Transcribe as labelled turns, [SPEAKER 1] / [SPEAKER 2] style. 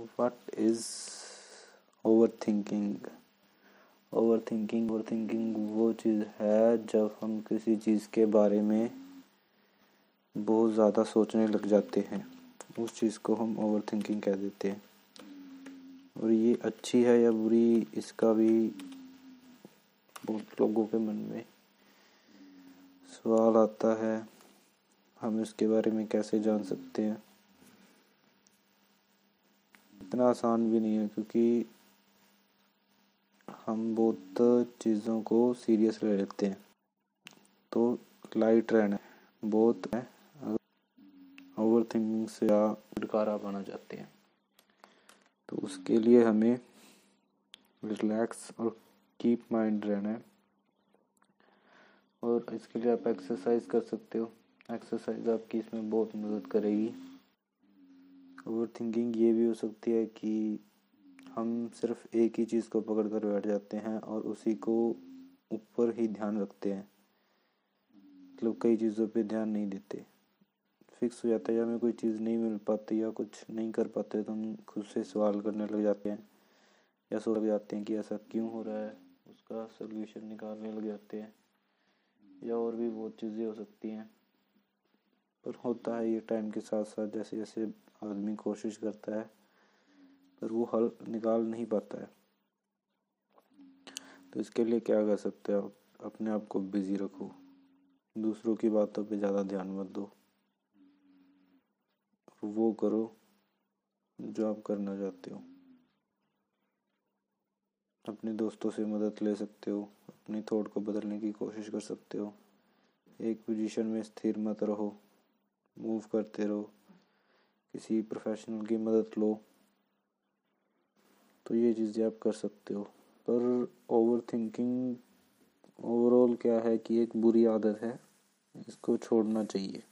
[SPEAKER 1] What is over thinking over thinking over thinking वो चीज़ है जब हम किसी चीज़ के बारे में बहुत ज़्यादा सोचने लग जाते हैं। उस चीज़ को हम ओवर थिंकिंग कह देते हैं। और ये अच्छी है या बुरी, इसका भी बहुत लोगों के मन में सवाल आता है। हम इसके बारे में कैसे जान सकते हैं? इतना आसान भी नहीं है क्योंकि हम बहुत चीज़ों को सीरियस ले लेते हैं। तो लाइट रहना बहुत है। ओवर थिंकिंग से या छुटकारा पाना चाहते हैं। तो उसके लिए हमें रिलैक्स और कीप माइंड रहना है। और इसके लिए आप एक्सरसाइज कर सकते हो। एक्सरसाइज आपकी इसमें बहुत मदद करेगी। ओवर थिंकिंग ये भी हो सकती है कि हम सिर्फ़ एक ही चीज़ को पकड़ कर बैठ जाते हैं और उसी को ऊपर ही ध्यान रखते हैं। मतलब कई चीज़ों पे ध्यान नहीं देते। फिक्स हो जाता है, या हमें कोई चीज़ नहीं मिल पाती या कुछ नहीं कर पाते तो हम खुद से सवाल करने लग जाते हैं या सोच लग जाते हैं कि ऐसा क्यों हो रहा है, उसका सोल्यूशन निकालने लग जाते हैं या और भी बहुत चीज़ें हो सकती हैं। पर होता है ये टाइम के साथ साथ जैसे जैसे आदमी कोशिश करता है, पर वो हल निकाल नहीं पाता है। तो इसके लिए क्या कर सकते हो अपने आप को बिज़ी रखो। दूसरों की बातों पे ज़्यादा ध्यान मत दो। वो करो जो आप करना चाहते हो। अपने दोस्तों से मदद ले सकते हो। अपनी थॉट को बदलने की कोशिश कर सकते हो। एक पोजीशन में स्थिर मत रहो। मूव करते रहो। किसी प्रोफेशनल की मदद लो। तो ये चीज़ें आप कर सकते हो। पर ओवर थिंकिंग ओवरऑल क्या है कि एक बुरी आदत है, इसको छोड़ना चाहिए।